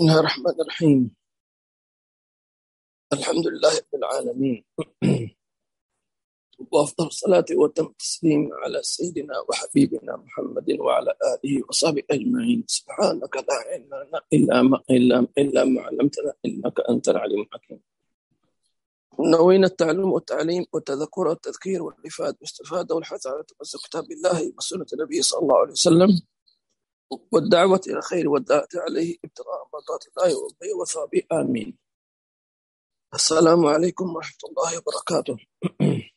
بسم الله الرحمن الرحيم. الحمد لله رب العالمين. وأفضل الصلاة وتم التسليم على سيدنا وحبيبنا محمد وعلى آله وصحبه أجمعين. سبحانك لا علم لنا إلا ما إلا إلا ما علمتنا إنك أنت العليم الحكيم. نوينا التعلم والتعليم والتذكر والتذكير والإفادة والاستفادة والحث على تمسك كتاب الله وسنة النبي صلى الله عليه وسلم. والدعوة إلى الخير والدعوة عليه ابتغاء مرضات الله وثوابه آمين. السلام عليكم ورحمة الله وبركاته.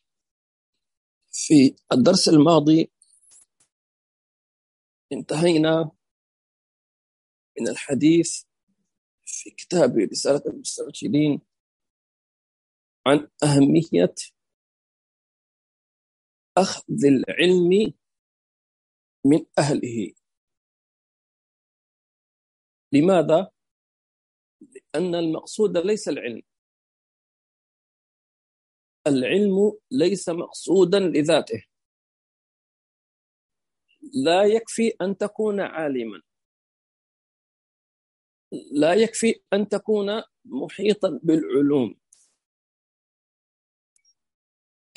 في الدرس الماضي انتهينا من الحديث في كتاب رسالة المسترشدين عن أهمية أخذ العلم من أهله. لماذا؟ لأن المقصود ليس العلم. العلم ليس مقصودا لذاته. لا يكفي أن تكون عالما. لا يكفي أن تكون محيطا بالعلوم.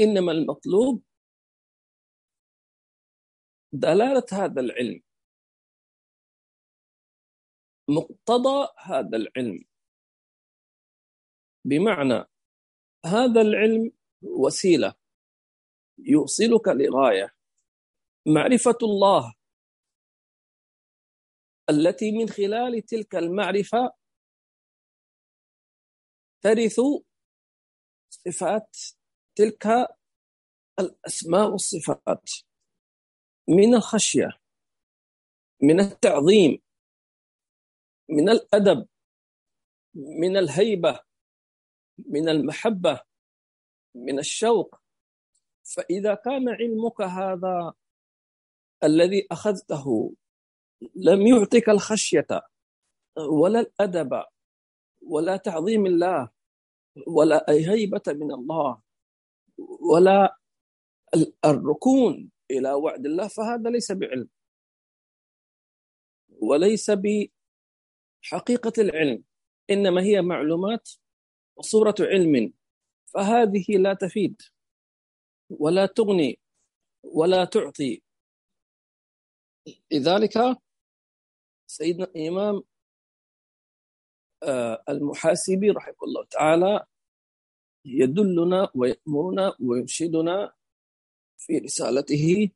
إنما المطلوب دلالة هذا العلم. مقتضى هذا العلم. بمعنى هذا العلم وسيلة يوصلك لغاية. معرفة الله التي من خلال تلك المعرفة ترث صفات تلك الأسماء والصفات من الخشية من التعظيم. من الأدب من الهيبة من المحبة من الشوق. فإذا كان علمك هذا الذي أخذته لم يعطك الخشية ولا الأدب ولا تعظيم الله ولا هيبه من الله ولا الركون إلى وعد الله فهذا ليس بعلم وليس حقيقة العلم إنما هي معلومات وصورة علم فهذه لا تفيد ولا تغني ولا تعطي. لذلك سيدنا الإمام آه، المحاسبي رحمه الله تعالى يدلنا ويأمرنا ويرشدنا في رسالته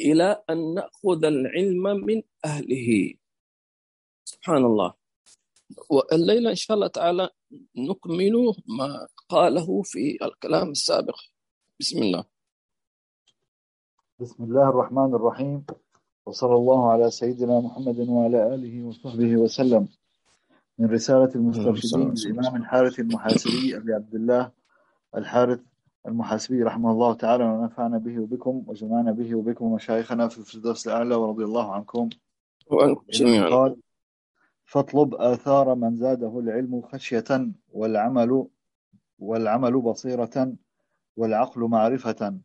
إلى أن نأخذ العلم من أهله. سبحان الله والليلة إن شاء الله تعالى نكمل ما قاله في الكلام السابق. بسم الله. بسم الله الرحمن الرحيم. وصلى الله على سيدنا محمد وعلى آله وصحبه وسلم. من رسالة المسترشدين للإمام الحارث المحاسبي أبي عبد الله الحارث المحاسبي رحمه الله تعالى ونفعنا به وبكم وجمعنا به وبكم مشايخنا في الفردوس الأعلى ورضي الله عنكم. وعنكم جميعا. قال فاطلب آثار من زاده العلم خشية والعمل والعمل بصيرة والعقل معرفة.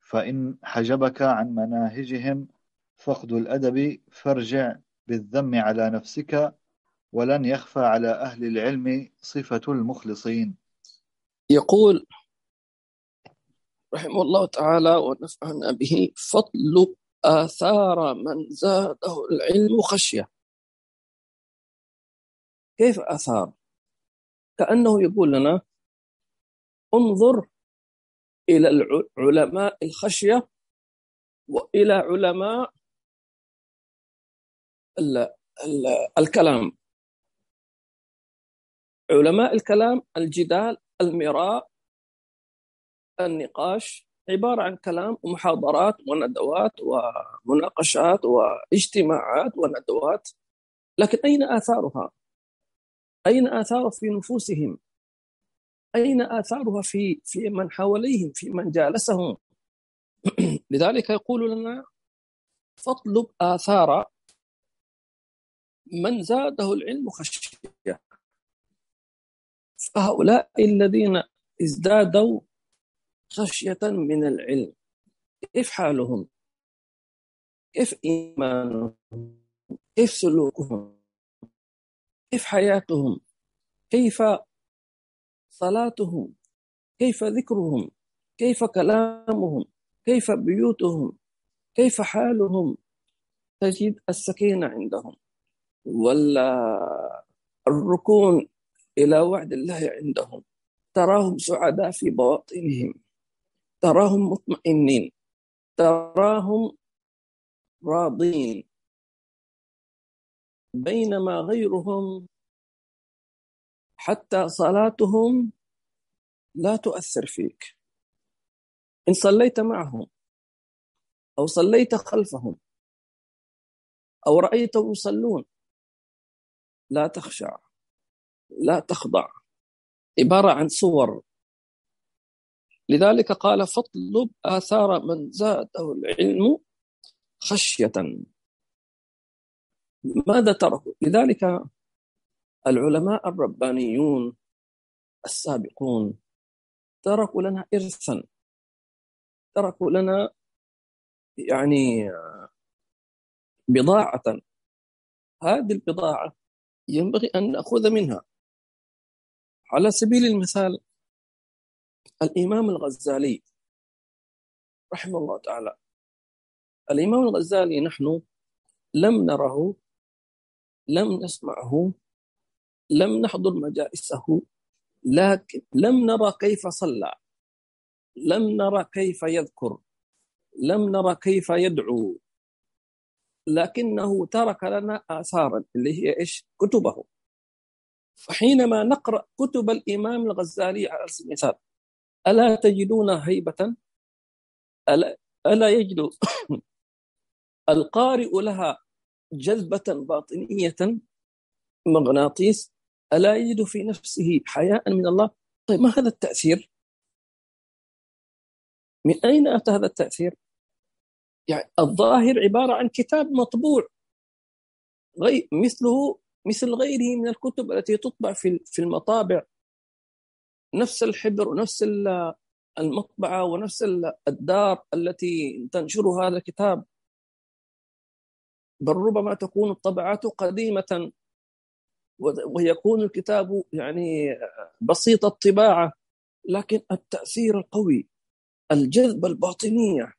فإن حجبك عن مناهجهم فقد الأدب فارجع بالذم على نفسك ولن يخفى على أهل العلم صفة المخلصين. يقول رحمه الله تعالى ونفعنا به فاطلب آثار من زاده العلم خشية كيف أثار؟ كأنه يقول لنا انظر إلى علماء الخشية وإلى علماء ال ال الكلام. علماء الكلام الجدال المراء النقاش عبارة عن كلام ومحاضرات وندوات ومناقشات واجتماعات وندوات. لكن أين آثارها؟ أين آثار في نفوسهم؟ أين آثارها في في من حواليهم في من جالسهم؟ لذلك يقول لنا فاطلب آثار من زاده العلم خشية. فهؤلاء الذين ازدادوا خشية من العلم كيف حالهم؟ كيف إيمانهم؟ كيف سلوكهم؟ كيف حياتهم؟ كيف صلاتهم؟ كيف ذكرهم؟ كيف كلامهم؟ كيف بيوتهم؟ كيف حالهم؟ تجد السكينة عندهم. ولا الركون إلى وعد الله عندهم. تراهم سعداء في بواطنهم. تراهم مطمئنين. تراهم راضين. بينما غيرهم حتى صلاتهم لا تؤثر فيك. إن صليت معهم أو صليت خلفهم أو رأيتهم يصلون لا تخشع لا تخضع. عبارة عن صور. لذلك قال فاطلب آثار من زاده العلم خشية. ماذا تركوا؟ لذلك العلماء الربانيون السابقون تركوا لنا إرثا. تركوا لنا يعني بضاعة. هذه البضاعة ينبغي أن نأخذ منها. على سبيل المثال الإمام الغزالي رحمه الله تعالى. الإمام الغزالي نحن لم نره لم نسمعه لم نحضر مجالسه لكن لم نرى كيف صلى لم نرى كيف يذكر لم نرى كيف يدعو. لكنه ترك لنا آثارا اللي هي إيش؟ كتبه. فحينما نقرأ كتب الإمام الغزالي على سبيل المثال ألا تجدون هيبة؟ ألا, ألا يجد القارئ لها جذبة باطنية مغناطيس ألا يجد في نفسه حياء من الله؟ طيب ما هذا التأثير؟ من أين أتى هذا التأثير؟ يعني الظاهر عبارة عن كتاب مطبوع مثله مثل غيره من الكتب التي تطبع في في المطابع. نفس الحبر ونفس المطبعة ونفس الدار التي تنشر هذا الكتاب. بل ربما تكون الطبعات قديمة. ويكون الكتاب يعني بسيط الطباعة لكن التأثير القوي الجذبة الباطنية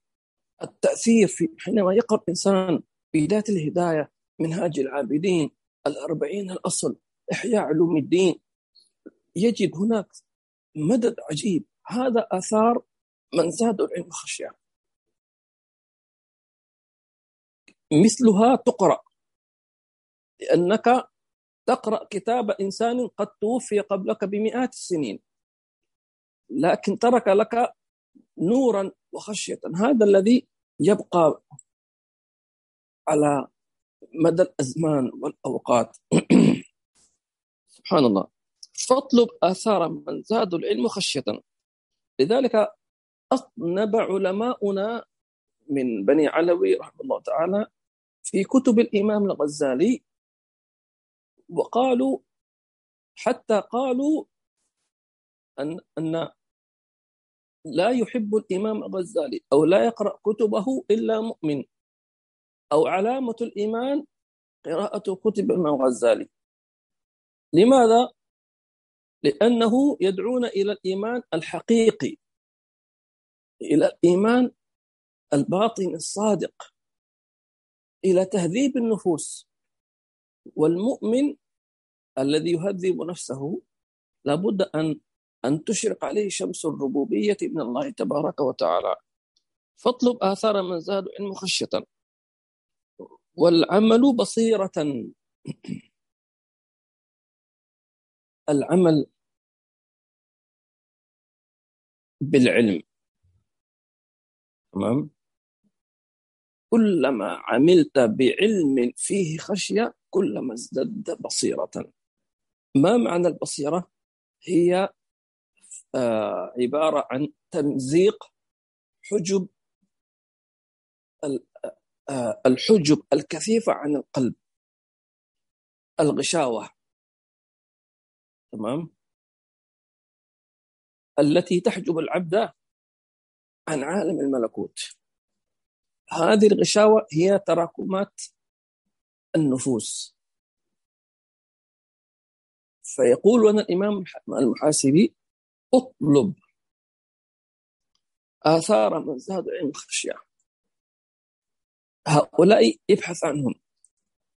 التأثير في حينما يقرأ الإنسان بداية الهداية منهاج العابدين الأربعين الأصل إحياء علوم الدين يجد هناك مدد عجيب. هذا آثار من زاد العلم خشية. مثلها تقرأ. لأنك تقرأ كتاب إنسان قد توفي قبلك بمئات السنين. لكن ترك لك نورا وخشية. هذا الذي يبقى على مدى الأزمان والأوقات. سبحان الله. فاطلب آثار من زادوا العلم خشية. لذلك أطنب علماؤنا من بني علوي رحمه الله تعالى في كتب الإمام الغزالي وقالوا حتى قالوا أن أن لا يحب الإمام الغزالي أو لا يقرأ كتبه إلا مؤمن أو علامة الإيمان قراءة كتب الإمام الغزالي لماذا؟ لأنه يدعون إلى الإيمان الحقيقي إلى الإيمان الباطن الصادق إلى تهذيب النفوس والمؤمن الذي يهذب نفسه لابد أن أن تشرق عليه شمس الربوبية من الله تبارك وتعالى. فاطلب آثار من زاد علم خشية والعمل بصيرة. العمل بالعلم. تمام؟ كلما عملت بعلم فيه خشية كلما ازددت بصيرة. ما معنى البصيرة؟ هي آه عبارة عن تمزيق حجب آه الحجب الكثيفة عن القلب الغشاوة. تمام؟ التي تحجب العبد عن عالم الملكوت. هذه الغشاوة هي تراكمات النفوس. فيقول لنا الإمام المحاسبي اطلب آثار من زاد علم خشية هؤلاء ابحث عنهم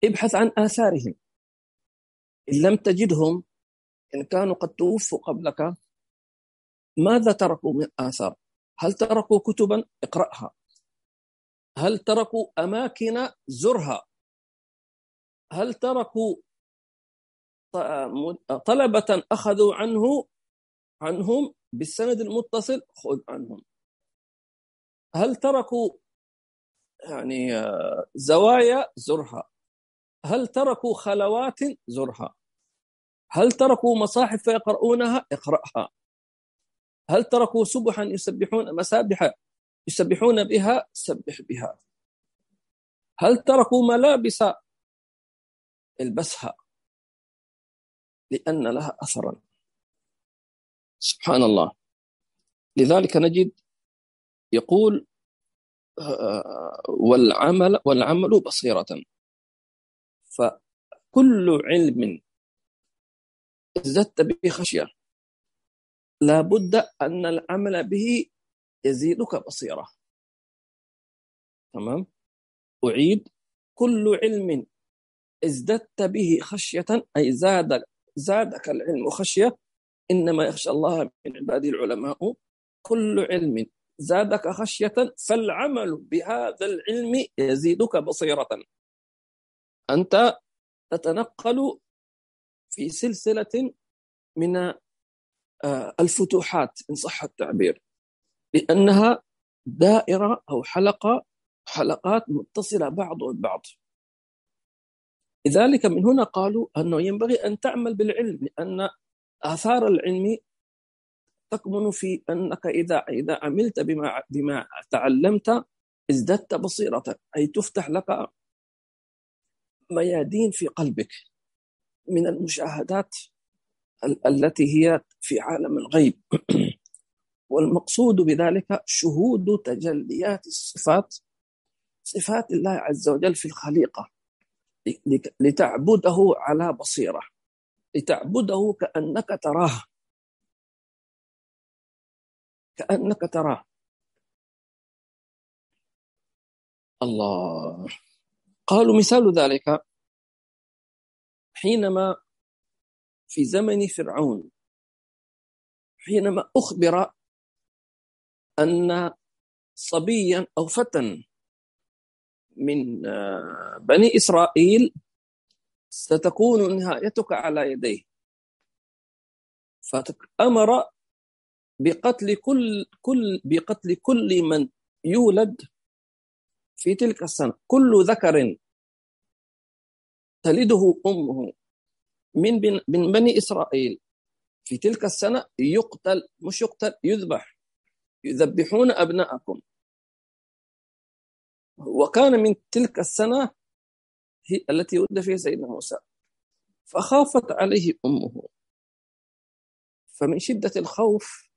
ابحث عن آثارهم. إن لم تجدهم إن كانوا قد توفوا قبلك ماذا تركوا من آثار؟ هل تركوا كتبا؟ اقرأها. هل تركوا أماكن زرها؟ هل تركوا طلبة أخذوا عنه عنهم بالسند المتصل؟ خذ عنهم. هل تركوا يعني زوايا زرها؟ هل تركوا خلوات زرها؟ هل تركوا مصاحف يقرؤونها؟ اقرأها. هل تركوا سبحا يسبحون مسابح يسبحون بها سبح بها. هل تركوا ملابس؟ البسها. لأن لها أثرا. سبحان الله. لذلك نجد يقول والعمل والعمل بصيرة. فكل علم ازددت به خشية. لا بد أن العمل به يزيدك بصيرة. تمام؟ أعيد. كل علم ازددت به خشية أي زاد زادك العلم خشية إنما يخشى الله من عباده العلماء. كل علم زادك خشية فالعمل بهذا العلم يزيدك بصيرة. أنت تتنقل في سلسلة من آه، الفتوحات إن صح التعبير. لأنها دائرة أو حلقة حلقات متصلة بعض ببعض لذلك من هنا قالوا أنه ينبغي أن تعمل بالعلم لأن آثار العلم تكمن في أنك إذا إذا عملت بما بما تعلمت ازددت بصيرة أي تفتح لك ميادين في قلبك من المشاهدات التي هي في عالم الغيب. والمقصود بذلك شهود تجليات الصفات صفات الله عز وجل في الخليقة لتعبده على بصيرة لتعبده كأنك تراه. كأنك تراه. الله. قالوا مثال ذلك حينما في زمن فرعون حينما أخبر أن صبيا أو فتى من آه، بني إسرائيل ستكون نهايتك على يديه. فأمر بقتل كل كل بقتل كل من يولد في تلك السنة. كل ذكر تلده أمه من من بني إسرائيل في تلك السنة يقتل مش يقتل يذبح. يذبحون أبناءكم. وكان من تلك السنة هي التي ولد فيها سيدنا موسى. فخافت عليه أمه. فمن شدة الخوف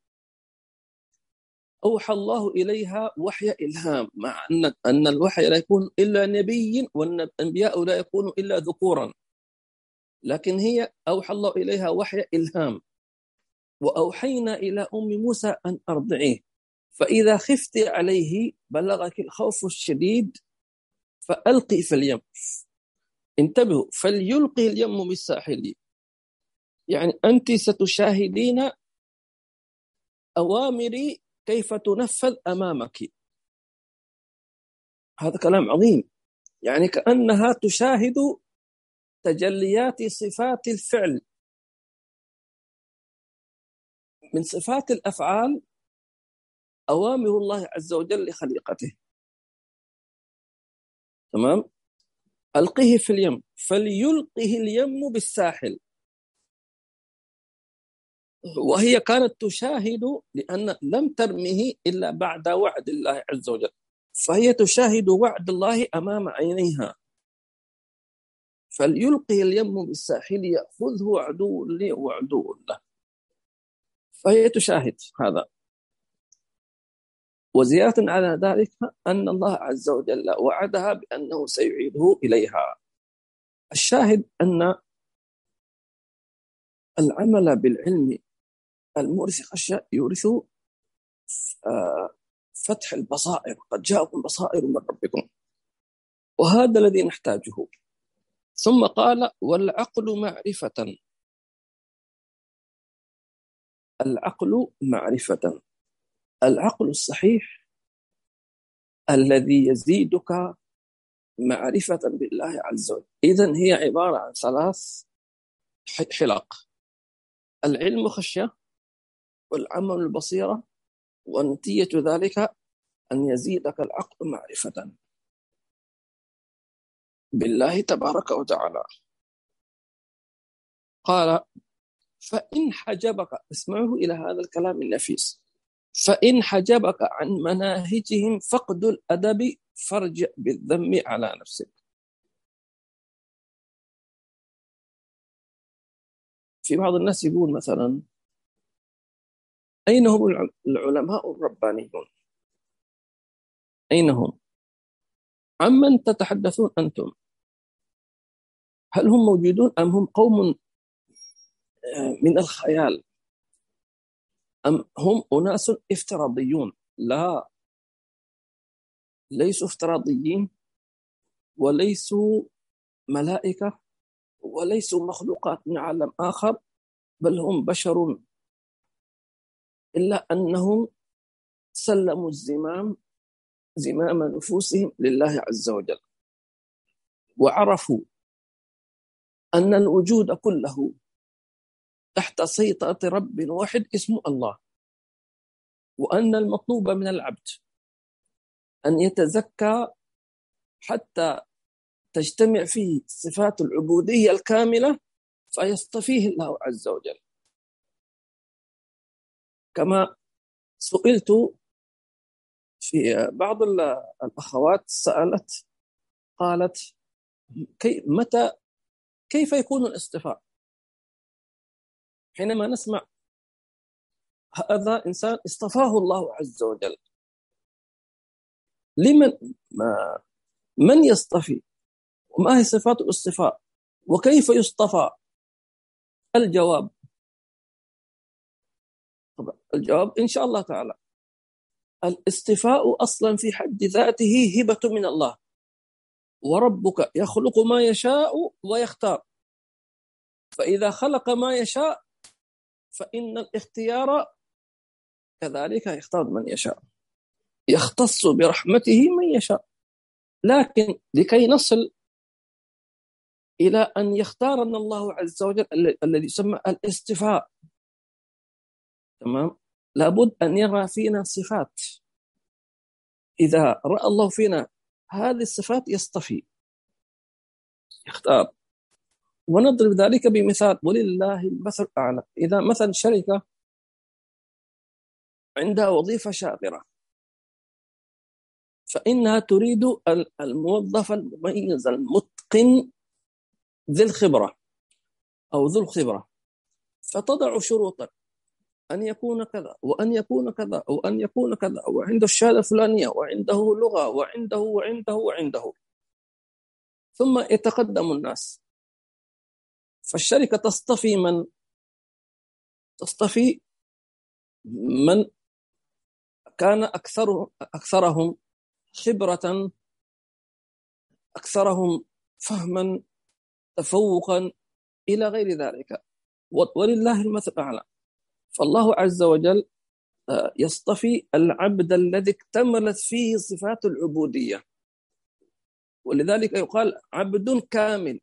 أوحى الله إليها وحي إلهام مع أن أن الوحي لا يكون إلا نبي والأنبياء لا يكونوا إلا ذكورا. لكن هي أوحى الله إليها وحي إلهام. وأوحينا إلى أم موسى أن أرضعيه. فإذا خفت عليه بلغك الخوف الشديد فألقي في اليم انتبهوا فليلقي اليم بالساحل يعني أنت ستشاهدين أوامري كيف تنفذ أمامك. هذا كلام عظيم. يعني كأنها تشاهد تجليات صفات الفعل. من صفات الأفعال أوامر الله عز وجل لخليقته. تمام؟ ألقه في اليم. فليلقه اليم بالساحل. وهي كانت تشاهد لأن لم ترمه إلا بعد وعد الله عز وجل. فهي تشاهد وعد الله أمام عينيها. فليلقي اليم بالساحل يأخذه عدو لي وعدو له. فهي تشاهد هذا. وزيادة على ذلك أن الله عز وجل وعدها بأنه سيعيده إليها. الشاهد أن العمل بالعلم المورث خشية يورث آه، فتح البصائر قد جاءكم بصائر من ربكم. وهذا الذي نحتاجه. ثم قال والعقل معرفة. العقل معرفة. العقل الصحيح الذي يزيدك معرفة بالله عز وجل. إذا هي عبارة عن ثلاث حلق العلم خشية والعمل البصيرة ونتيجة ذلك أن يزيدك العقل معرفة بالله تبارك وتعالى. قال فإن حجبك اسمعوا إلى هذا الكلام النفيس. فإن حجبك عن مناهجهم فقد الأدب فارجع بالذم على نفسك. في بعض الناس يقول مثلا أين هم العلماء الربانيون؟ أين هم؟ عمن تتحدثون أنتم؟ هل هم موجودون أم هم قوم آه، من الخيال؟ أم هم أناس افتراضيون لا ليسوا افتراضيين وليسوا ملائكة وليسوا مخلوقات من عالم آخر بل هم بشر. إلا أنهم سلموا الزمام زمام نفوسهم لله عز وجل وعرفوا أن الوجود كله تحت سيطرة رب واحد اسمه الله. وأن المطلوب من العبد أن يتزكى حتى تجتمع فيه صفات العبودية الكاملة فيصطفيه الله عز وجل. كما سئلت في بعض الأخوات سألت قالت كي متى كيف يكون الاصطفاء حينما نسمع هذا إنسان اصطفاه الله عز وجل. لمن؟ ما؟ من يصطفي؟ وما هي صفات الاصطفاء؟ وكيف يصطفى؟ الجواب. طبعا الجواب إن شاء الله تعالى. الاصطفاء أصلا في حد ذاته هبة من الله. وربك يخلق ما يشاء ويختار. فإذا خلق ما يشاء فإن الاختيار كذلك يختار من يشاء. يختص برحمته من يشاء. لكن لكي نصل إلى أن يختارنا الله عز وجل الذي يسمى الاستفاء. تمام؟ لابد أن يرى فينا صفات. إذا رأى الله فينا هذه الصفات يصطفي يختار. ونضرب ذلك بمثال ولله المثل الأعلى. إذا مثلا شركة عندها وظيفة شاغرة فإنها تريد الموظف المميز المتقن ذي الخبرة أو ذو الخبرة. فتضع شروطا أن يكون كذا وأن يكون كذا وأن يكون كذا وعنده الشهادة الفلانية وعنده لغة وعنده وعنده وعنده. ثم يتقدم الناس. فالشركة تصطفي من؟ تصطفي من كان أكثر أكثرهم خبرة أكثرهم فهما تفوقا إلى غير ذلك. ولله المثل الأعلى. فالله عز وجل آه، يصطفي العبد الذي اكتملت فيه صفات العبودية. ولذلك يقال عبد كامل.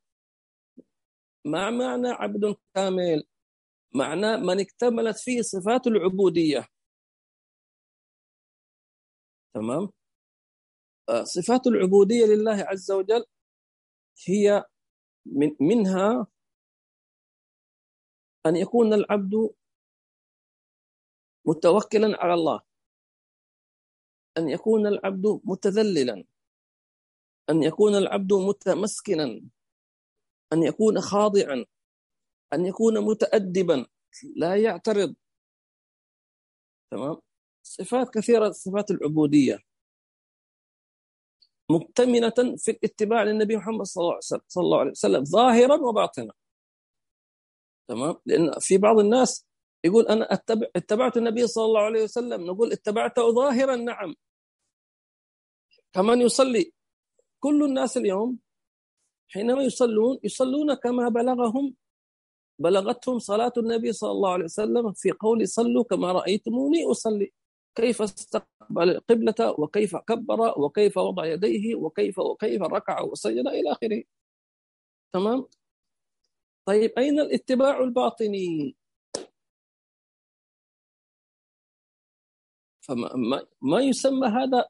ما معنى عبد كامل؟ معنى من اكتملت فيه صفات العبودية. تمام؟ آه، صفات العبودية لله عز وجل هي من منها أن يكون العبد متوكلا على الله أن يكون العبد متذللا أن يكون العبد متمسكنا. أن يكون خاضعا أن يكون متأدبا لا يعترض. تمام؟ صفات كثيرة صفات العبودية. مكتمنة في الاتباع للنبي محمد صلى الله عليه وسلم ظاهرا وباطنا. تمام؟ لأن في بعض الناس يقول أنا أتبع اتبعت النبي صلى الله عليه وسلم نقول اتبعته ظاهرا نعم. كمان يصلي. كل الناس اليوم حينما يصلون يصلون كما بلغهم بلغتهم صلاة النبي صلى الله عليه وسلم في قول صلوا كما رأيتموني أصلي. كيف استقبل القبلة وكيف كبر وكيف وضع يديه وكيف وكيف ركع وسجد إلى آخره. تمام؟ طيب أين الاتباع الباطني؟ فما ما, يسمى هذا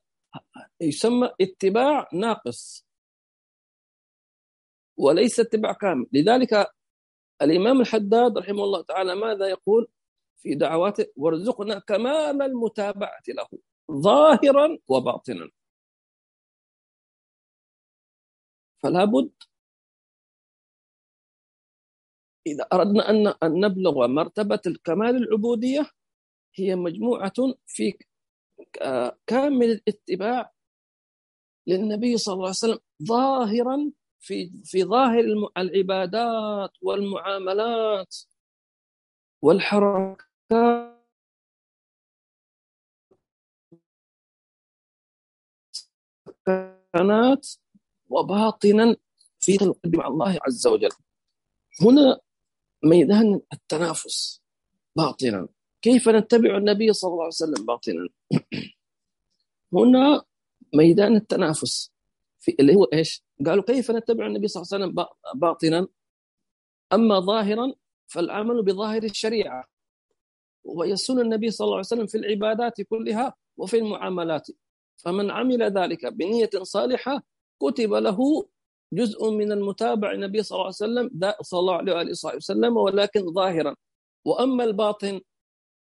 يسمى اتباع ناقص. وليس اتباع كامل. لذلك الإمام الحداد رحمه الله تعالى ماذا يقول في دعواته؟ وارزقنا كمال المتابعة له ظاهرا وباطنا. فلا بد إذا أردنا أن نبلغ مرتبة الكمال العبودية هي مجموعة في كامل الاتباع للنبي صلى الله عليه وسلم ظاهرا في في ظاهر العبادات والمعاملات والحركات كانت وباطنا في القلب مع الله عز وجل. هنا ميدان التنافس باطنا. كيف نتبع النبي صلى الله عليه وسلم باطنا؟ هنا ميدان التنافس. في اللي هو إيش؟ قالوا كيف نتبع النبي صلى الله عليه وسلم باطنا أما ظاهرا فالعمل بظاهر الشريعة. وهي سنن النبي صلى الله عليه وسلم في العبادات كلها وفي المعاملات. فمن عمل ذلك بنية صالحة كتب له جزء من المتابع النبي صلى الله عليه وسلم صلى الله عليه وآله وسلم ولكن ظاهرا. وأما الباطن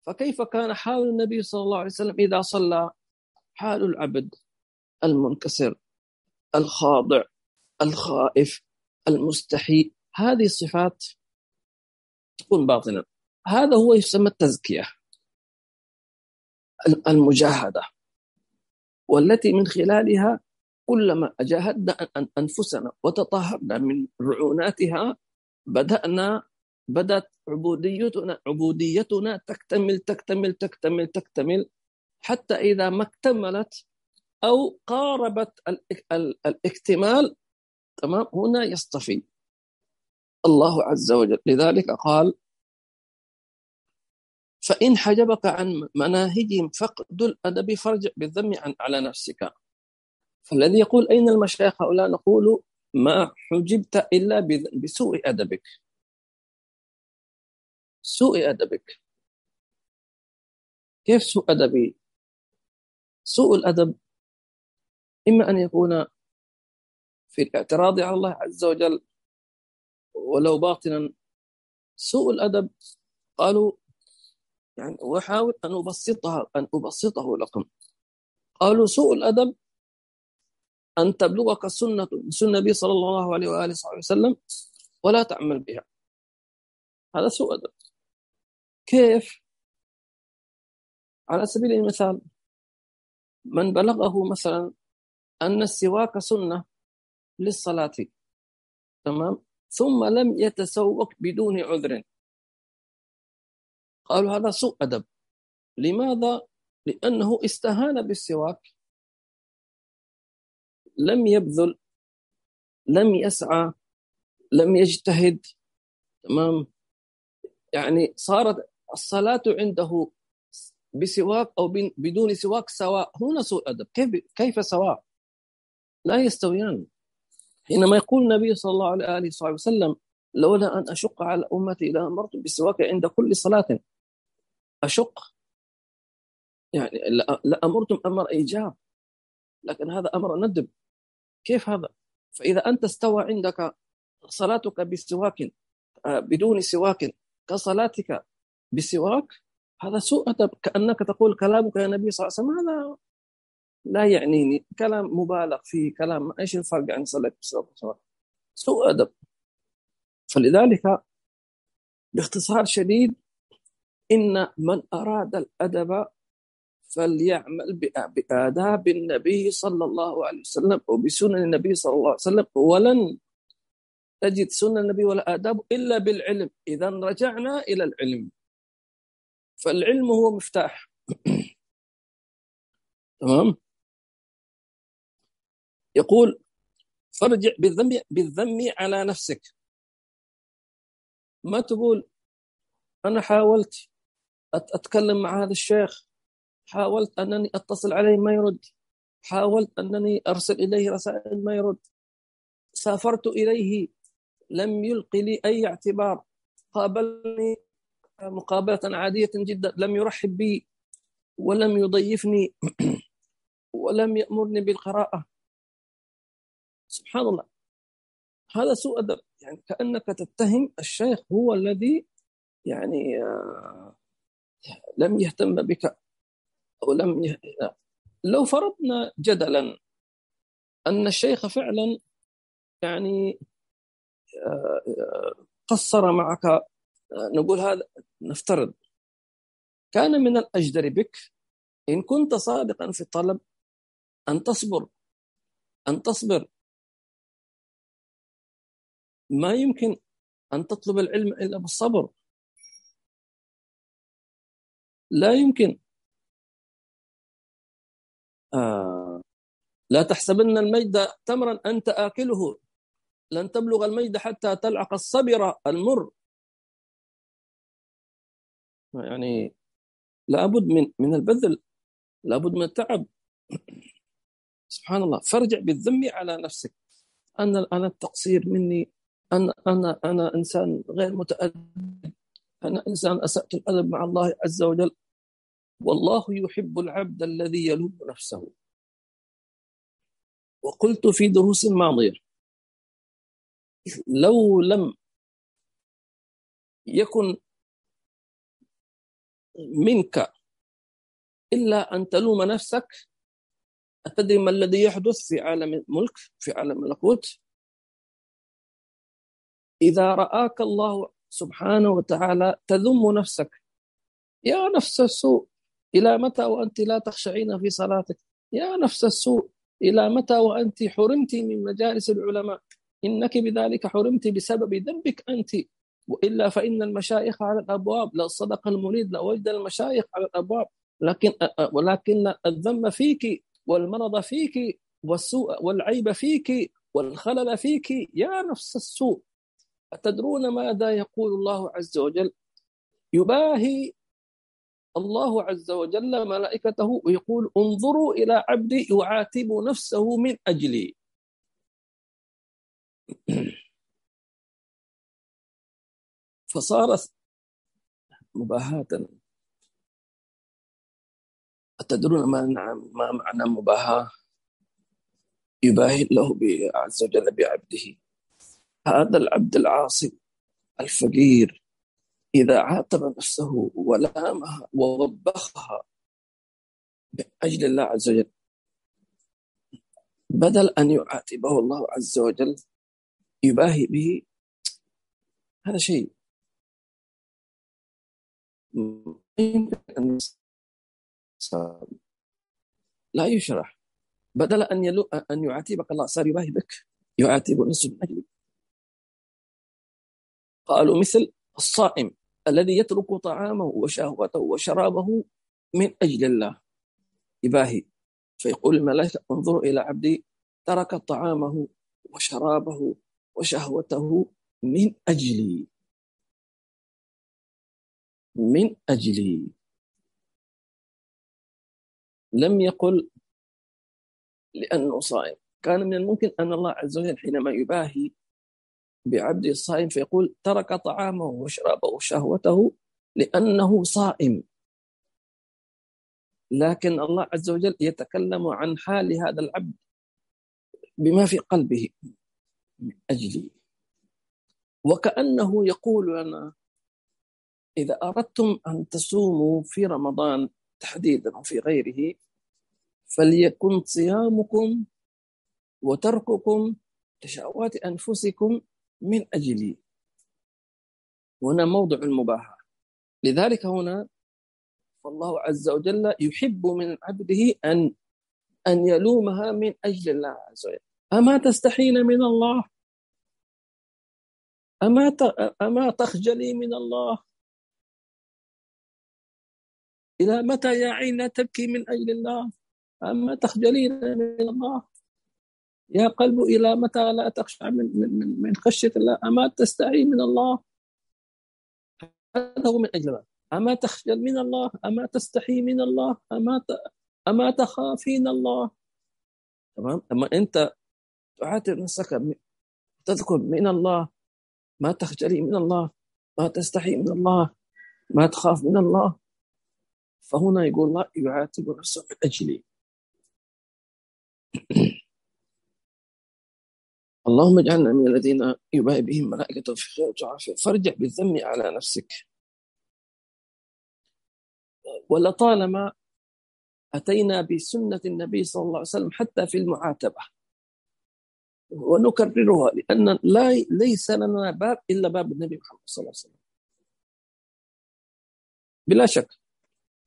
فكيف كان حال النبي صلى الله عليه وسلم إذا صلى؟ حال العبد المنكسر. الخاضع الخائف المستحي. هذه الصفات تكون باطنا هذا هو يسمى التزكية المجاهدة والتي من خلالها كلما جاهدنا أنفسنا وتطهرنا من رعوناتها بدأنا بدأت عبوديتنا عبوديتنا تكتمل تكتمل تكتمل تكتمل حتى إذا ما اكتملت أو قاربت الاكتمال تمام؟ هنا يصطفي. الله عز وجل. لذلك قال فإن حجبك عن مناهجهم فقد الأدب فارجع بالذم عن على نفسك. فالذي يقول أين المشايخ هؤلاء؟ نقول ما حجبت إلا بسوء أدبك. سوء أدبك. كيف سوء أدبي؟ سوء الأدب إما أن يكون في الاعتراض على الله عز وجل ولو باطنا سوء الأدب قالوا يعني وأحاول أن أبسطها أن أبسطه لكم. قالوا سوء الأدب أن تبلغك سنة سنة النبي صلى الله عليه وآله وسلم ولا تعمل بها. هذا سوء أدب. كيف؟ على سبيل المثال من بلغه مثلا أن السواك سنة للصلاة. تمام؟ ثم لم يتسوق بدون عذر. قالوا هذا سوء أدب. لماذا؟ لأنه استهان بالسواك. لم يبذل لم يسعى لم يجتهد. تمام؟ يعني صارت الصلاة عنده بسواك أو بدون سواك سواء. هنا سوء أدب. كيف كيف سواء؟ لا يستويان. حينما يقول النبي صلى الله عليه وسلم لولا أن أشق على أمتي لأمرت بالسواك عند كل صلاة. أشق؟ يعني لأمرتم أمر إيجاب لكن هذا أمر ندب. كيف هذا؟ فإذا أنت استوى عندك صلاتك بسواك بدون سواك كصلاتك بسواك هذا سوء أدب. كأنك تقول كلامك يا نبي صلى الله عليه وسلم هذا لا يعنيني. كلام مبالغ فيه كلام إيش الفرق عن صلاة سوء أدب. فلذلك باختصار شديد إن من أراد الأدب فليعمل بآداب النبي صلى الله عليه وسلم وبسنن النبي صلى الله عليه وسلم. ولن تجد سنة النبي ولا آداب إلا بالعلم. إذا رجعنا إلى العلم. فالعلم هو مفتاح. تمام؟ يقول فارجع بالذم بالذم على نفسك. ما تقول أنا حاولت أتكلم مع هذا الشيخ حاولت أنني أتصل عليه ما يرد حاولت أنني أرسل إليه رسائل ما يرد. سافرت إليه لم يلقي لي أي اعتبار. قابلني مقابلة عادية جدا لم يرحب بي ولم يضيفني ولم يأمرني بالقراءة. سبحان الله. هذا سوء أدب. يعني كأنك تتهم الشيخ هو الذي يعني آه، لم يهتم بك أو لم يه... لو فرضنا جدلا أن الشيخ فعلا يعني قصر معك نقول هذا نفترض. كان من الأجدر بك إن كنت صادقا في الطلب أن تصبر أن تصبر. ما يمكن أن تطلب العلم إلا بالصبر. لا يمكن. آه. لا تحسبن المجد تمرا أنت آكله. لن تبلغ المجد حتى تلعق الصبر المر. يعني لابد من من البذل. لابد من التعب. سبحان الله. فارجع بالذم على نفسك. أنا أنا التقصير مني أنا أنا أنا إنسان غير متأدب. أنا إنسان أسأت الأدب مع الله عز وجل. والله يحب العبد الذي يلوم نفسه. وقلت في دروس ماضية لو لم يكن منك إلا أن تلوم نفسك أتدري ما الذي يحدث في عالم الملك في عالم الملكوت إذا رآك الله سبحانه وتعالى تذم نفسك. يا نفس السوء إلى متى وأنت لا تخشعين في صلاتك؟ يا نفس السوء إلى متى وأنت حرمت من مجالس العلماء؟ إنك بذلك حرمت بسبب ذنبك أنت. وإلا فإن المشايخ على الأبواب لو صدق المريد لوجد المشايخ على الأبواب لكن ولكن الذم فيك والمرض فيك والسوء والعيب فيك والخلل فيك يا نفس السوء. أتدرون ماذا يقول الله عز وجل؟ يباهي الله عز وجل ملائكته ويقول انظروا إلى عبدي يعاتب نفسه من أجلي. فصارت مباهاة. أتدرون ما ما معنى مباهاة؟ يباهي الله عز وجل بعبده. هذا العبد العاصي الفقير. إذا عاتب نفسه ولامها ووبخها من أجل الله عز وجل بدل أن يعاتبه الله عز وجل يباهي به هذا شيء. لا يشرح. بدل أن يلو أن يعاتبك الله صار يباهي بك يعاتب نفسه من أجلك. قالوا مثل الصائم الذي يترك طعامه وشهوته وشرابه من أجل الله. يباهي فيقول الملائكة انظروا إلى عبدي ترك طعامه وشرابه وشهوته من أجلي. من أجلي. لم يقل لأنه صائم. كان من الممكن أن الله عز وجل حينما يباهي بعبد الصائم فيقول ترك طعامه وشرابه وشهوته لأنه صائم. لكن الله عز وجل يتكلم عن حال هذا العبد بما في قلبه من أجلي وكأنه يقول لنا إذا أردتم أن تصوموا في رمضان تحديدا وفي غيره فليكن صيامكم وترككم لشهوات أنفسكم من أجلي هنا موضع المباحة لذلك هنا فالله عز وجل يحب من عبده أن أن يلومها من أجل الله عز وجل. أما تستحين من الله؟ أما أما تخجلي من الله؟ إلى متى يا عين تبكي من أجل الله؟ أما تخجلين من الله؟ يا قلب إلى متى لا تخشى من من من خشية الله؟ أما تستحي من الله. هذا هو من أجل أما تخجل من الله أما تستحي من الله أما أما تخافين الله. تمام؟ أما أنت تعاتب نفسك تذكر من الله. ما تخجلي من الله. ما تستحي من الله. ما تخاف من الله. فهنا يقول الله يعاتب نفسه من أجلي اللهم اجعلنا من الذين يباهي بهم ملائكة في خير وعافية. فارجع بالذم على نفسك. ولطالما أتينا بسنة النبي صلى الله عليه وسلم حتى في المعاتبة. ونكررها لأن لا ليس لنا باب إلا باب النبي محمد صلى الله عليه وسلم. بلا شك.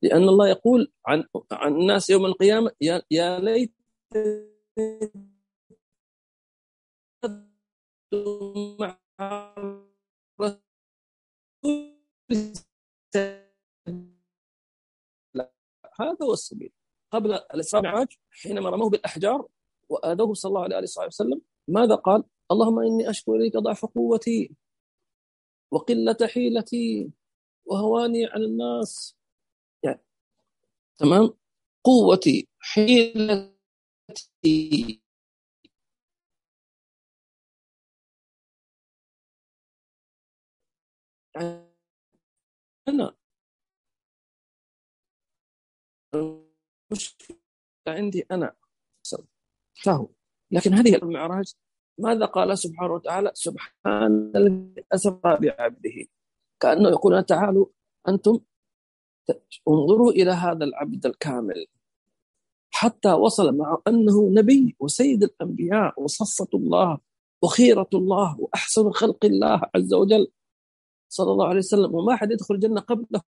لأن الله يقول عن عن الناس يوم القيامة يا, يا ليت مع هذا هو السبيل. قبل الإسراء والمعراج حينما رموه بالأحجار وآذوه صلى الله عليه وسلم ماذا قال؟ اللهم إني أشكو إليك ضعف قوتي وقلة حيلتي وهواني على الناس. يعني تمام؟ قوتي حيلتي. أنا المشكلة عندي أنا. فهو. لكن هذه المعراج ماذا قال سبحانه وتعالى؟ سبحان الذي بعبده. كأنه يقول تعالوا أنتم انظروا إلى هذا العبد الكامل. حتى وصل مع أنه نبي وسيد الأنبياء وصفة الله وخيرة الله وأحسن خلق الله عز وجل. صلى الله عليه وسلم وما حد يدخل الجنة قبله.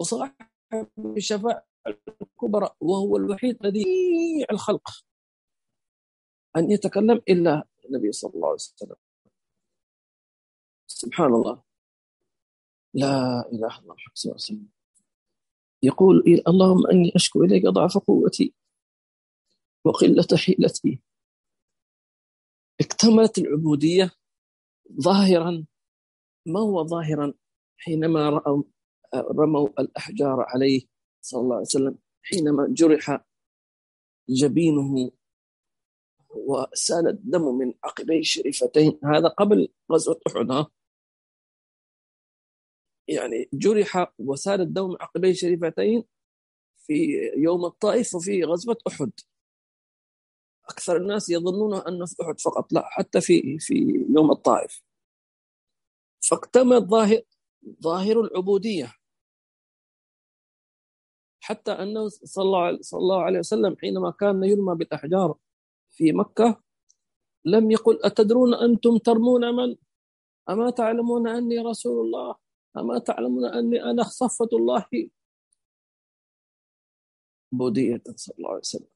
وصاحب الشفاعة الكبرى وهو الوحيد الذي الخلق. أن يتكلم إلا النبي صلى الله عليه وسلم. سبحان الله. لا إله إلا الله صلى الله عليه وسلم. يقول اللهم أني أشكو إليك ضعف قوتي وقلة حيلتي. اكتملت العبودية ظاهرا ما هو ظاهرا؟ حينما رأوا رموا الأحجار عليه صلى الله عليه وسلم حينما جرح جبينه وسال الدم من عقبيه الشريفتين هذا قبل غزوة أحد يعني جرح وسال الدم من عقبيه الشريفتين في يوم الطائف وفي غزوة أحد. أكثر الناس يظنون أنه في أحد فقط لا حتى في في يوم الطائف. فاكتمل ظاهر ظاهر العبودية. حتى أنه صلى الله, صلى الله عليه وسلم حينما كان يرمى بالأحجار في مكة لم يقل أتدرون أنتم ترمون من؟ أما تعلمون أني رسول الله؟ أما تعلمون أني أنا صفة الله؟ عبودية صلى الله عليه وسلم.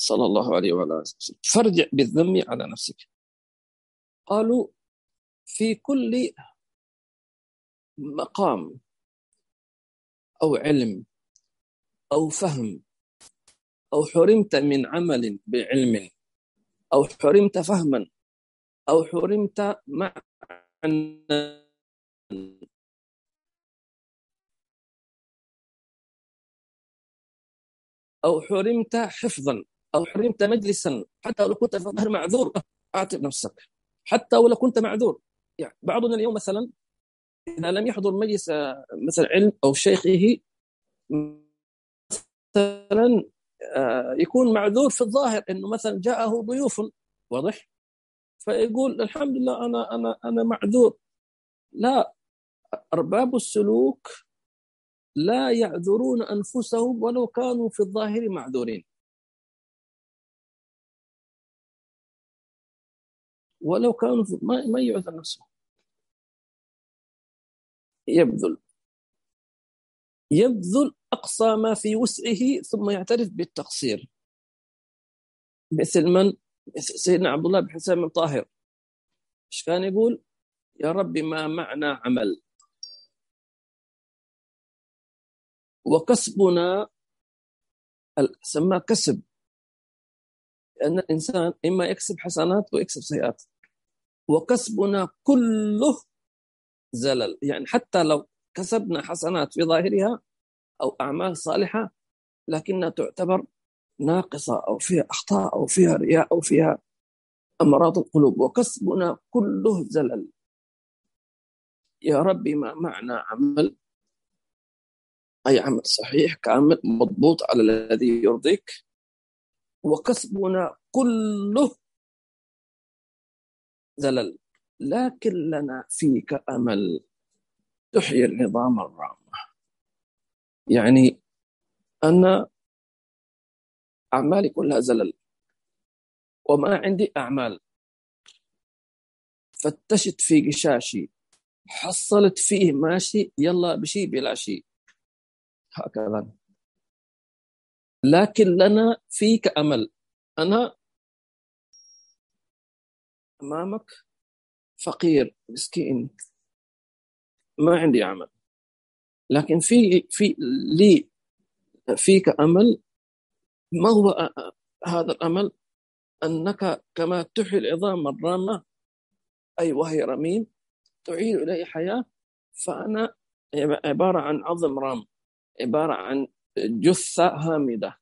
صلى الله عليه وعلى آله وسلم. فارجع بالذم على نفسك. قالوا في كل مقام أو علم أو فهم أو حرمت من عمل بعلم أو حرمت فهما أو حرمت معنى أو حرمت حفظا أو حرمت مجلسا حتى لو كنت في الظهر معذور اعتب نفسك. حتى ولو كنت معذور. يعني بعضنا اليوم مثلا إذا لم يحضر مجلس مثلا علم أو شيخه مثلا آه، يكون معذور في الظاهر إنه مثلا جاءه ضيوف. واضح؟ فيقول الحمد لله أنا أنا أنا معذور. لا أرباب السلوك لا يعذرون أنفسهم ولو كانوا في الظاهر معذورين. ولو كانوا ما ما يعذر نفسه. يبذل. يبذل أقصى ما في وسعه ثم يعترف بالتقصير. مثل من سيدنا عبد الله بن حسين بن طاهر. إيش كان يقول؟ يا ربي ما معنى عمل. وكسبنا سماه كسب. لأن الإنسان إما يكسب حسنات ويكسب سيئات. وكسبنا كله زلل. يعني حتى لو كسبنا حسنات في ظاهرها أو أعمال صالحة لكنها تعتبر ناقصة أو فيها أخطاء أو فيها رياء أو فيها أمراض القلوب. وكسبنا كله زلل. يا ربي ما معنى عمل؟ أي عمل صحيح كعمل مضبوط على الذي يرضيك. وكسبنا كله زلل. لكن لنا فيك أمل. تحيي العظام الرامة يعني أنا أعمالي كلها زلل. وما عندي أعمال. فتشت في قشاشي. حصلت فيه ماشي. يلا بشي بلا شيء هكذا. لكن لنا فيك أمل. أنا أمامك فقير مسكين. ما عندي عمل. لكن في في لي فيك أمل. ما هو هذا الأمل؟ أنك كما تحيي العظام الرامة أي وهي رميم تعيد إليه حياة. فأنا عبارة عن عظم رام عبارة عن جثة هامدة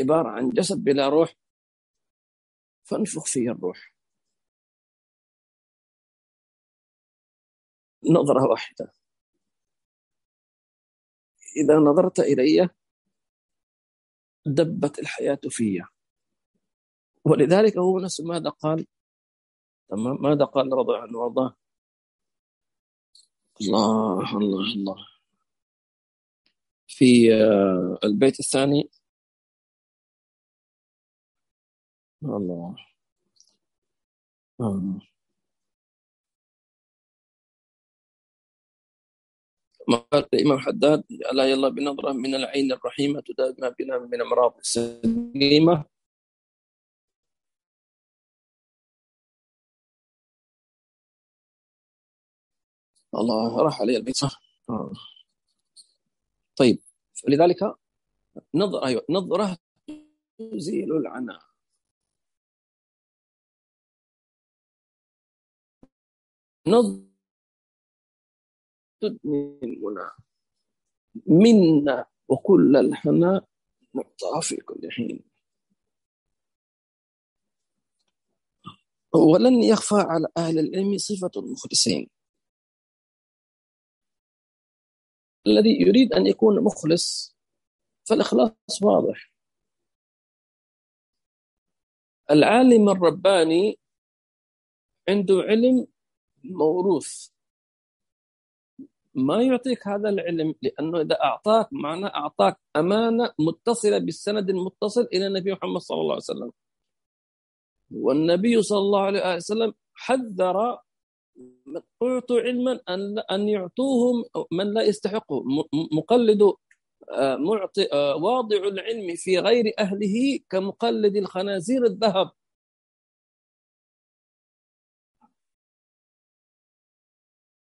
عبارة عن جسد بلا روح. فانفخ فيه الروح. نظرة واحدة. إذا نظرت إلي دبت الحياة في ولذلك هو نفسه ماذا قال؟ تمام؟ ماذا قال رضي عنه وأرضاه؟ الله الله الله. في آه، البيت الثاني. الله. آه. قال الإمام حداد ألا يلا بنظرة من العين الرحيمة تداد ما بنا من أمراض السليمة الله راح علي البيت صح؟ آه. طيب فلذلك نظرة أيوة نظرة تزيل العناء. نظرة المنى منا. وكل الهنا نعطى في كل حين. ولن يخفى على أهل العلم صفة المخلصين الذي يريد أن يكون مخلص فالإخلاص واضح. العالم الرباني عنده علم موروث. ما يعطيك هذا العلم لأنه إذا أعطاك معناه أعطاك أمانة متصلة بالسند المتصل إلى النبي محمد صلى الله عليه وسلم. والنبي صلى الله عليه وسلم حذر من أعطوا علما أن أن يعطوهم من لا يستحقه مقلد آه، معطي آه، واضع العلم في غير أهله كمقلد الخنازير الذهب.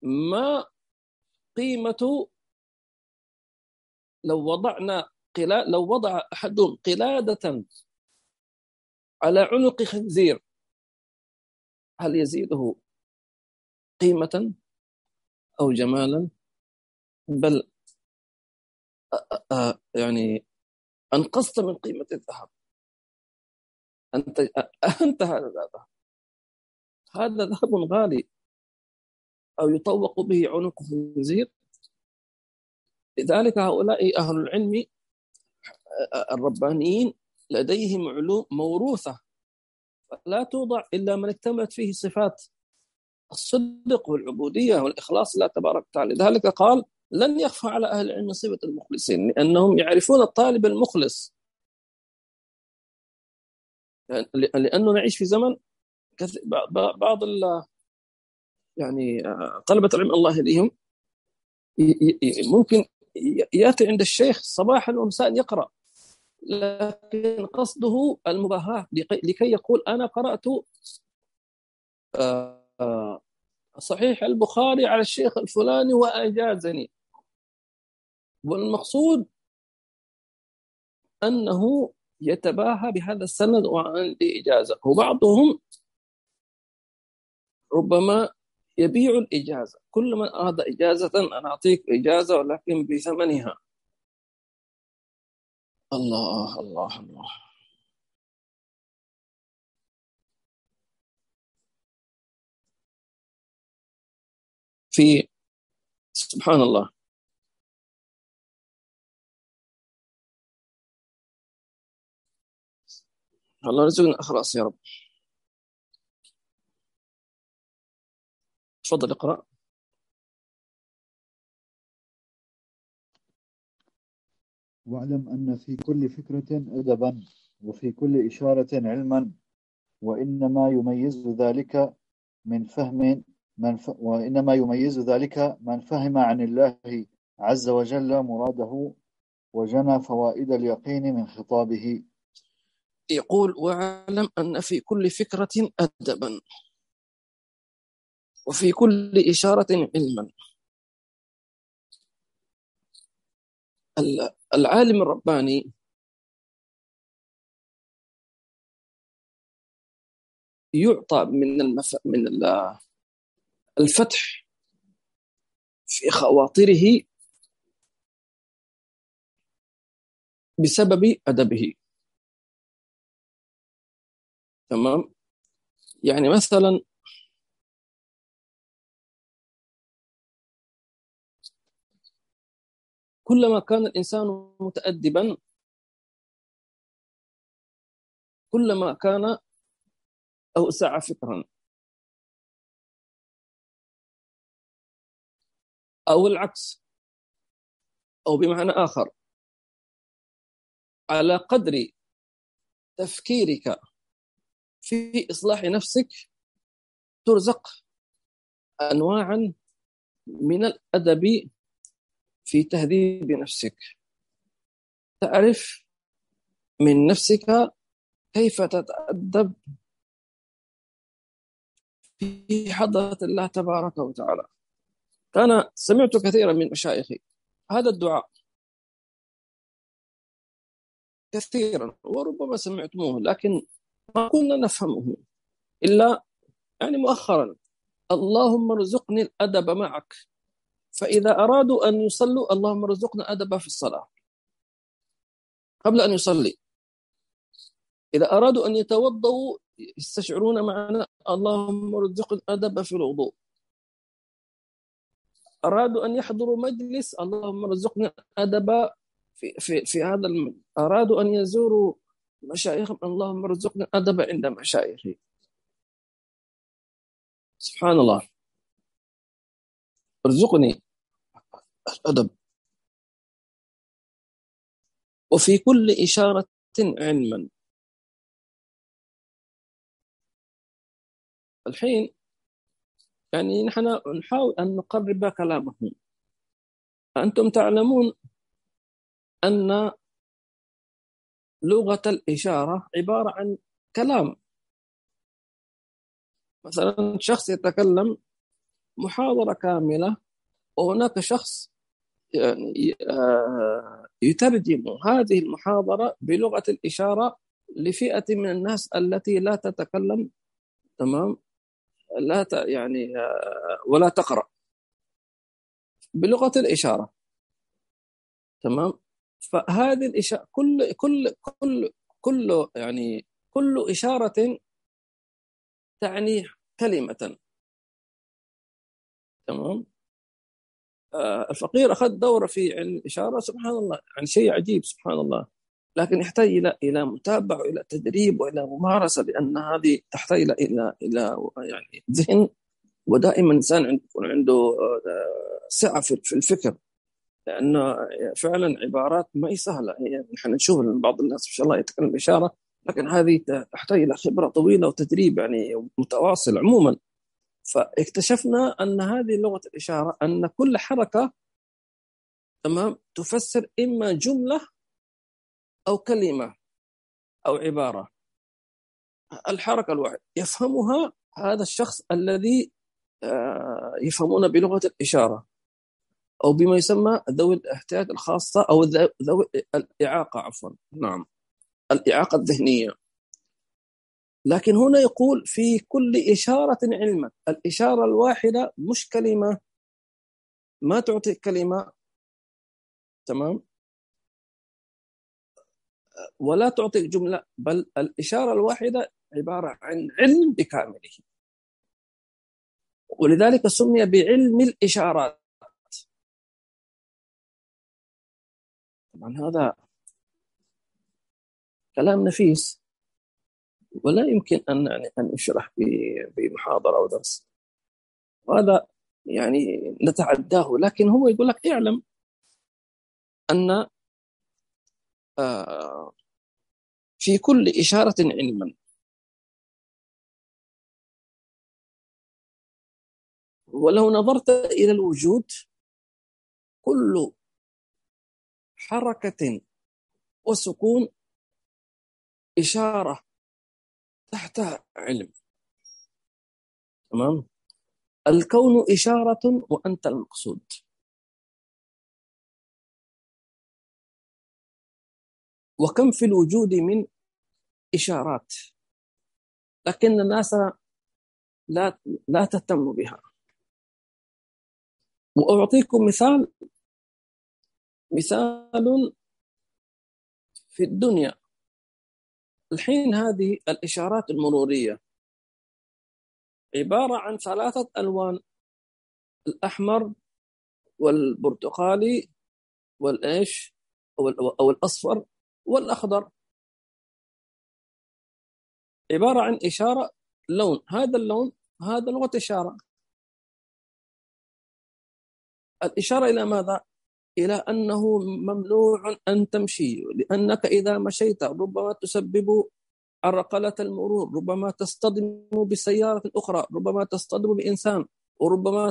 ما قيمة لو وضعنا قلا لو وضع أحدهم قلادة على عنق خنزير هل يزيده قيمة أو جمالا؟ بل يعني أنقصت من قيمة الذهب. أنت أنت هذا ذهب هذا ذهب غالي. أو يطوق به عنق خنزير. لذلك هؤلاء أهل العلم الربانيين لديهم علوم موروثة لا توضع إلا من اكتملت فيه صفات الصدق والعبودية والإخلاص لله تبارك وتعالى. لذلك قال لن يخفى على أهل العلم صفة المخلصين لأنهم يعرفون الطالب المخلص. لأنه نعيش في زمن بعض يعني طلبة العلم الله يهديهم ممكن يأتي عند الشيخ صباحا ومساء يقرأ لكن قصده المباهاة لكي يقول أنا قرأت آه، آه، صحيح البخاري على الشيخ الفلاني وأجازني. والمقصود أنه يتباهى بهذا السند وعندي إجازة وبعضهم ربما يبيع الإجازة. كل من أراد إجازة أنا أعطيك إجازة ولكن بثمنها. الله الله الله. في سبحان الله الله يرزقنا إخلاص يا رب. تفضل اقرأ. واعلم أن في كل فكرة أدبا وفي كل إشارة علما وإنما يميز ذلك من فهم من ف... وإنما يميز ذلك من فهم عن الله عز وجل مراده وجنى فوائد اليقين من خطابه. يقول واعلم أن في كل فكرة أدبا. وفي كل إشارة علما. العالم الرباني يعطى من المف... من الفتح في خواطره بسبب أدبه. تمام؟ يعني مثلا كلما كان الإنسان متأدبا كلما كان أوسع فكرا. أو العكس أو بمعنى آخر على قدر تفكيرك في إصلاح نفسك ترزق أنواعا من الأدب في تهذيب نفسك تعرف من نفسك كيف تتأدب في حضرة الله تبارك وتعالى. أنا سمعت كثيرا من مشايخي. هذا الدعاء. كثيرا. وربما سمعتموه لكن ما كنا نفهمه. إلا يعني مؤخرا. اللهم ارزقني الأدب معك. فإذا أرادوا أن يصلوا اللهم ارزقنا أدب في الصلاة. قبل أن يصلي. إذا أرادوا أن يتوضوا يستشعرون معنا اللهم ارزقنا أدب في الوضوء. أرادوا أن يحضروا مجلس اللهم ارزقنا أدب في, في, في هذا المجلس أرادوا أن يزوروا مشايخهم اللهم ارزقنا أدب عند مشايخي سبحان الله. ارزقني الأدب. وفي كل إشارة علما. الحين يعني نحن نحاول أن نقرب كلامه أنتم تعلمون أن لغة الإشارة عبارة عن كلام. مثلا شخص يتكلم محاضرة كاملة وهناك شخص يعني يترجم هذه المحاضرة بلغة الإشارة لفئة من الناس التي لا تتكلم تمام؟ لا ت... يعني آه، ولا تقرأ. بلغة الإشارة تمام؟ فهذه الإشارة كل كل كل كل يعني كل إشارة تعني كلمة. تمام؟ آه، الفقير أخذ دورة في علم الإشارة سبحان الله يعني شيء عجيب سبحان الله. لكن يحتاج إلى إلى متابعة وإلى تدريب وإلى ممارسة لأن هذه تحتاج إلى إلى إلى يعني ذهن. ودائما الإنسان يكون عنده آه، سعة في الفكر. لأنه فعلا عبارات ما هي سهلة. يعني نحن نشوف بعض الناس ما شاء الله يتكلم بإشارة لكن هذه تحتاج إلى خبرة طويلة وتدريب يعني متواصل عموما. فاكتشفنا أن هذه لغة الإشارة أن كل حركة تمام تفسر إما جملة أو كلمة أو عبارة. الحركة الواحدة يفهمها هذا الشخص الذي آه، يفهمون بلغة الإشارة أو بما يسمى ذوي الاحتياج الخاصة أو ذوي الإعاقة عفوا نعم الإعاقة الذهنية. لكن هنا يقول في كل إشارة علما. الإشارة الواحدة مش كلمة. ما تعطي كلمة. تمام؟ ولا تعطي جملة بل الإشارة الواحدة عبارة عن علم بكامله. ولذلك سمي بعلم الإشارات. طبعا هذا كلام نفيس. ولا يمكن أن يعني أن يشرح بمحاضرة أو درس. وهذا يعني نتعداه لكن هو يقول لك اعلم أن آه، في كل إشارة علما. ولو نظرت إلى الوجود كل حركة وسكون إشارة تحتها علم. تمام؟ الكون إشارة وأنت المقصود. وكم في الوجود من إشارات؟ لكن الناس لا لا تهتم بها. وأعطيكم مثال مثال في الدنيا. الحين هذه الإشارات المرورية. عبارة عن ثلاثة ألوان الأحمر والبرتقالي والإيش؟ أو الأصفر والأخضر. عبارة عن إشارة لون. هذا اللون هذا لغة إشارة. الإشارة إلى ماذا؟ إلى أنه ممنوع أن تمشي لأنك إذا مشيت ربما تسبب عرقلة المرور ربما تصطدم بسيارة أخرى ربما تصطدم بإنسان وربما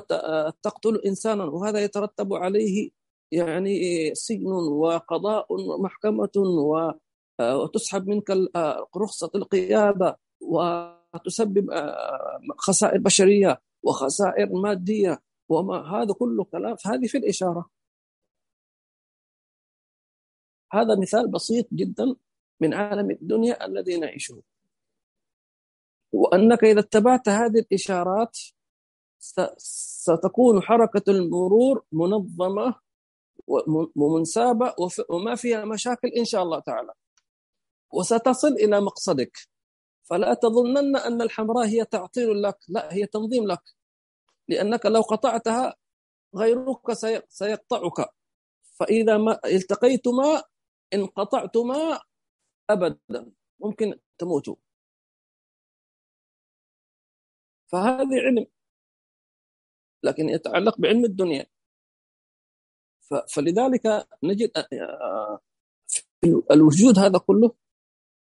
تقتل إنسانا وهذا يترتب عليه يعني سجن وقضاء ومحكمة وتسحب منك رخصة القيادة وتسبب خسائر بشرية وخسائر مادية وما هذا كله كلام هذه في الإشارة. هذا مثال بسيط جدا من عالم الدنيا الذي نعيشه. وأنك إذا اتبعت هذه الإشارات ستكون حركة المرور منظمة ومنسابة وما فيها مشاكل إن شاء الله تعالى. وستصل إلى مقصدك. فلا تظنن أن الحمراء هي تعطيل لك لا هي تنظيم لك. لأنك لو قطعتها غيرك سيقطعك. فإذا ما التقيتما انقطعتما أبدا. ممكن تموتوا. فهذه علم. لكن يتعلق بعلم الدنيا. فلذلك نجد الوجود هذا كله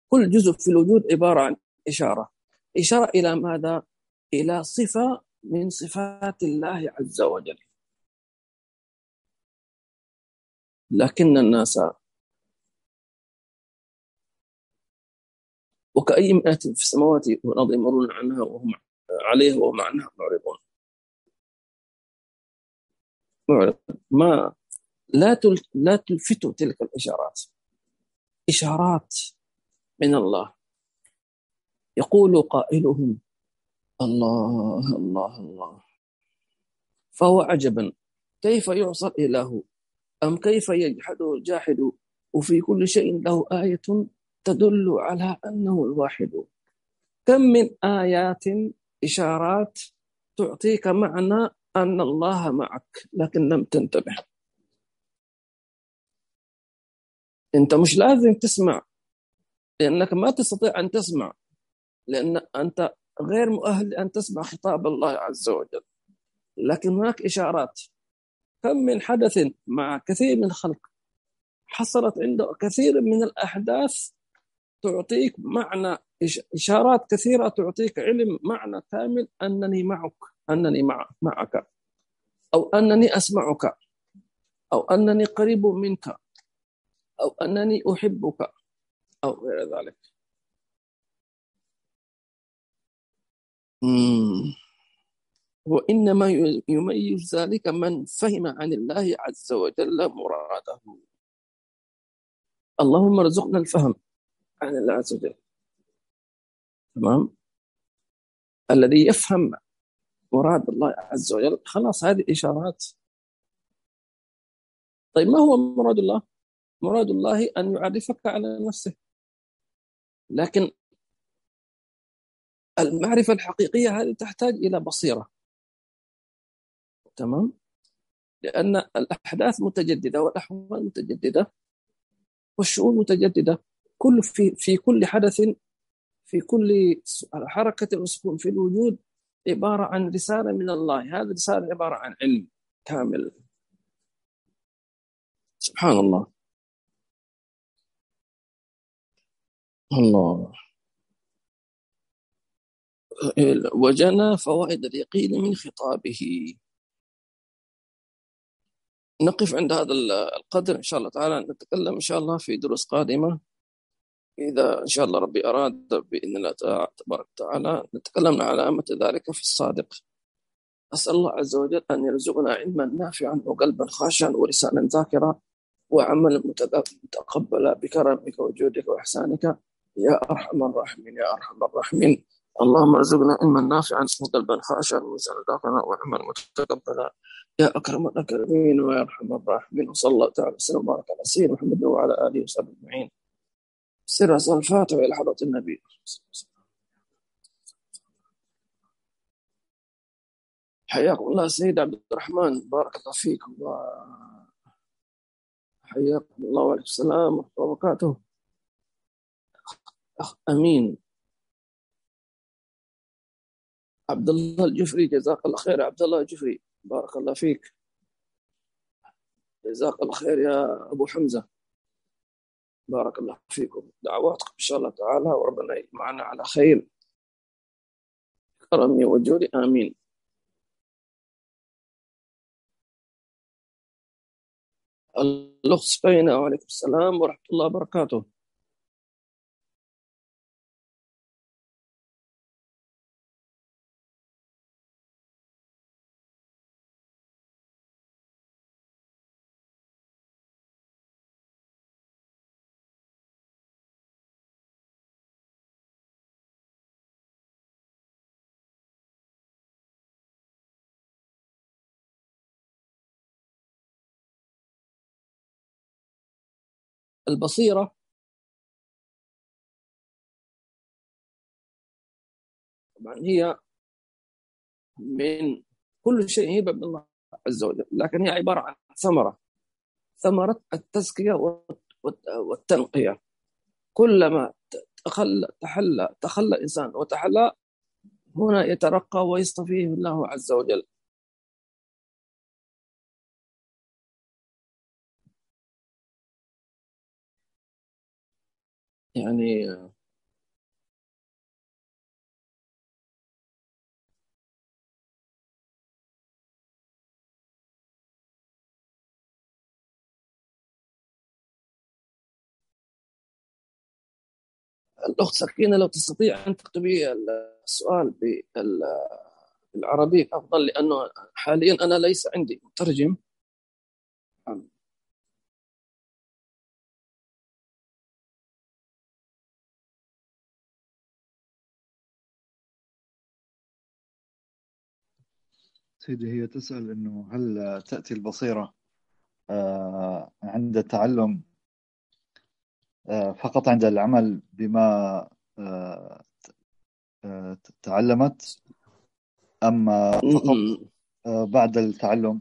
كل جزء في الوجود عبارة عن إشارة. إشارة إلى ماذا؟ إلى صفة من صفات الله عز وجل. لكن الناس وكأي آت في السماوات والأرض يمرون عنها وهم عليه وهم عنها معرضون. ما لا لا تلفتوا تلك الإشارات. إشارات من الله. يقول قائلهم الله الله الله. فهو عجبا كيف يعصى الإله؟ أم كيف يجحد الجاحد؟ وفي كل شيء له آية تدل على أنه الواحد كم من آيات إشارات تعطيك معنى أن الله معك لكن لم تنتبه. أنت مش لازم تسمع لأنك ما تستطيع أن تسمع لأن أنت غير مؤهل أن تسمع خطاب الله عز وجل. لكن هناك إشارات. كم من حدث مع كثير من الخلق حصلت عنده كثير من الأحداث تعطيك معنى إشارات كثيرة تعطيك علم معنى كامل أنني معك أنني معك أو أنني أسمعك أو أنني قريب منك أو أنني أحبك أو غير ذلك. وإنما يميز ذلك من فهم عن الله عز وجل مراده. اللهم ارزقنا الفهم. عن الله عز وجل تمام؟ الذي يفهم مراد الله عز وجل خلاص هذه إشارات. طيب ما هو مراد الله؟ مراد الله أن يعرفك على نفسه. لكن المعرفة الحقيقية هذه تحتاج إلى بصيرة. تمام؟ لأن الأحداث متجددة والأحوال متجددة والشؤون متجددة. كل في في كل حدث في كل حركة وسكون في الوجود عبارة عن رسالة من الله. هذه الرسالة عبارة عن علم كامل. سبحان الله. الله. وجنى فوائد اليقين من خطابه. نقف عند هذا القدر إن شاء الله تعالى. نتكلم إن شاء الله في دروس قادمة. إذا إن شاء الله ربي أراد بإذن الله تبارك وتعالى نتكلم على علامة ذلك في الصادق. أسأل الله عز وجل أن يرزقنا علما نافعا وقلبا خاشعا ولسانا ذاكرا وعملا متقبلا بكرمك وجودك وإحسانك. يا أرحم الراحمين يا أرحم الراحمين. اللهم ارزقنا علما نافعا وقلبا خاشعا ولسانا ذاكرا وعملا متقبلا. يا أكرم الأكرمين ويا أرحم الراحمين. وصلى الله تعالى وسلم وبارك على سيدنا محمد وعلى آله وصحبه أجمعين. سر الفاتحة إلى حضرة النبي. حياكم الله سيد عبد الرحمن بارك الله فيكم. حياكم الله وعليكم السلام ورحمة الله وبركاته. أخ أمين. عبد الله الجفري جزاك الله خير. عبد الله الجفري بارك الله فيك. جزاك الله خير يا أبو حمزة. بارك الله فيكم. دعواتكم إن شاء الله تعالى وربنا يجمعنا على خير. كرمي وجودي آمين. الأخت سفينة وعليكم السلام ورحمة الله وبركاته. البصيرة. طبعا هي من كل شيء هبة من الله عز وجل لكن هي عبارة عن ثمرة ثمرة التزكية والتنقية. كلما تخلى تحلى تخلى الإنسان وتحلى هنا يترقى ويصطفيه الله عز وجل. يعني الأخت سكينة لو تستطيع أن تكتبي السؤال بالعربي أفضل لأنه حاليا أنا ليس عندي مترجم. سيدي هي تسأل إنه هل تأتي البصيرة آه، عند التعلم آه، فقط عند العمل بما آه، تعلمت أم فقط بعد التعلم؟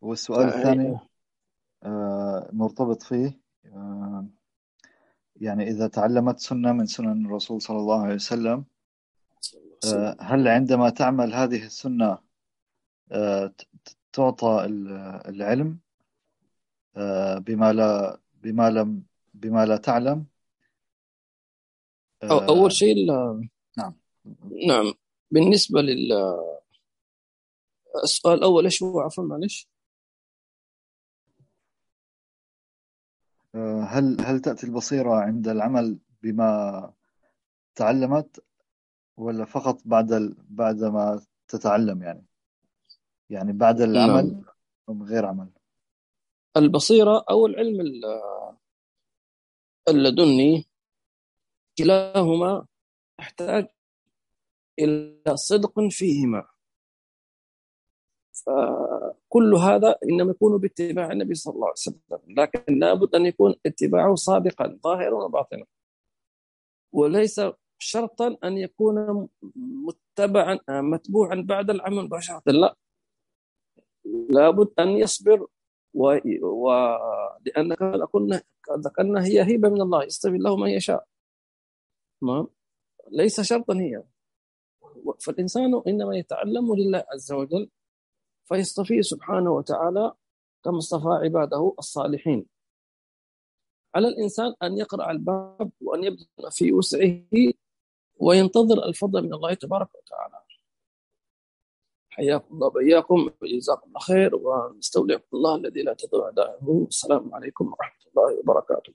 والسؤال الثاني مرتبط فيه يعني إذا تعلمت سنة من سنن الرسول صلى الله عليه وسلم هل عندما تعمل هذه السنة آه، تعطى العلم؟ آه، بما لا بما لم بما لا تعلم؟ أول شيء نعم. نعم. بالنسبة لل السؤال الأول إيش هو عفوا معلش؟ آه، هل هل تأتي البصيرة عند العمل بما تعلمت؟ ولا فقط بعد ال... بعد ما تتعلم يعني؟ يعني بعد العمل نعم. أم غير عمل؟ البصيرة أو العلم اللدني كلاهما يحتاج إلى صدق فيهما. فكل هذا إنما يكون باتباع النبي صلى الله عليه وسلم. لكن لابد أن يكون اتباعه صادقا ظاهرا وباطنا. وليس شرطا أن يكون متبعا متبوعا بعد العمل مباشرة. لا. لابد أن يصبر و... و... لأن كنا ذكرنا هي هبة من الله يستوي الله من يشاء. ما ليس شرطا هي. فالإنسان إنما يتعلم لله عز وجل فيصطفيه سبحانه وتعالى كما اصطفى عباده الصالحين. على الإنسان أن يقرأ الباب وأن يبدأ في وسعه وينتظر الفضل من الله تبارك وتعالى. حياكم الله وإياكم وجزاكم الله خير ونستودعكم الله الذي لا تضيع دائمه. السلام عليكم ورحمة الله وبركاته.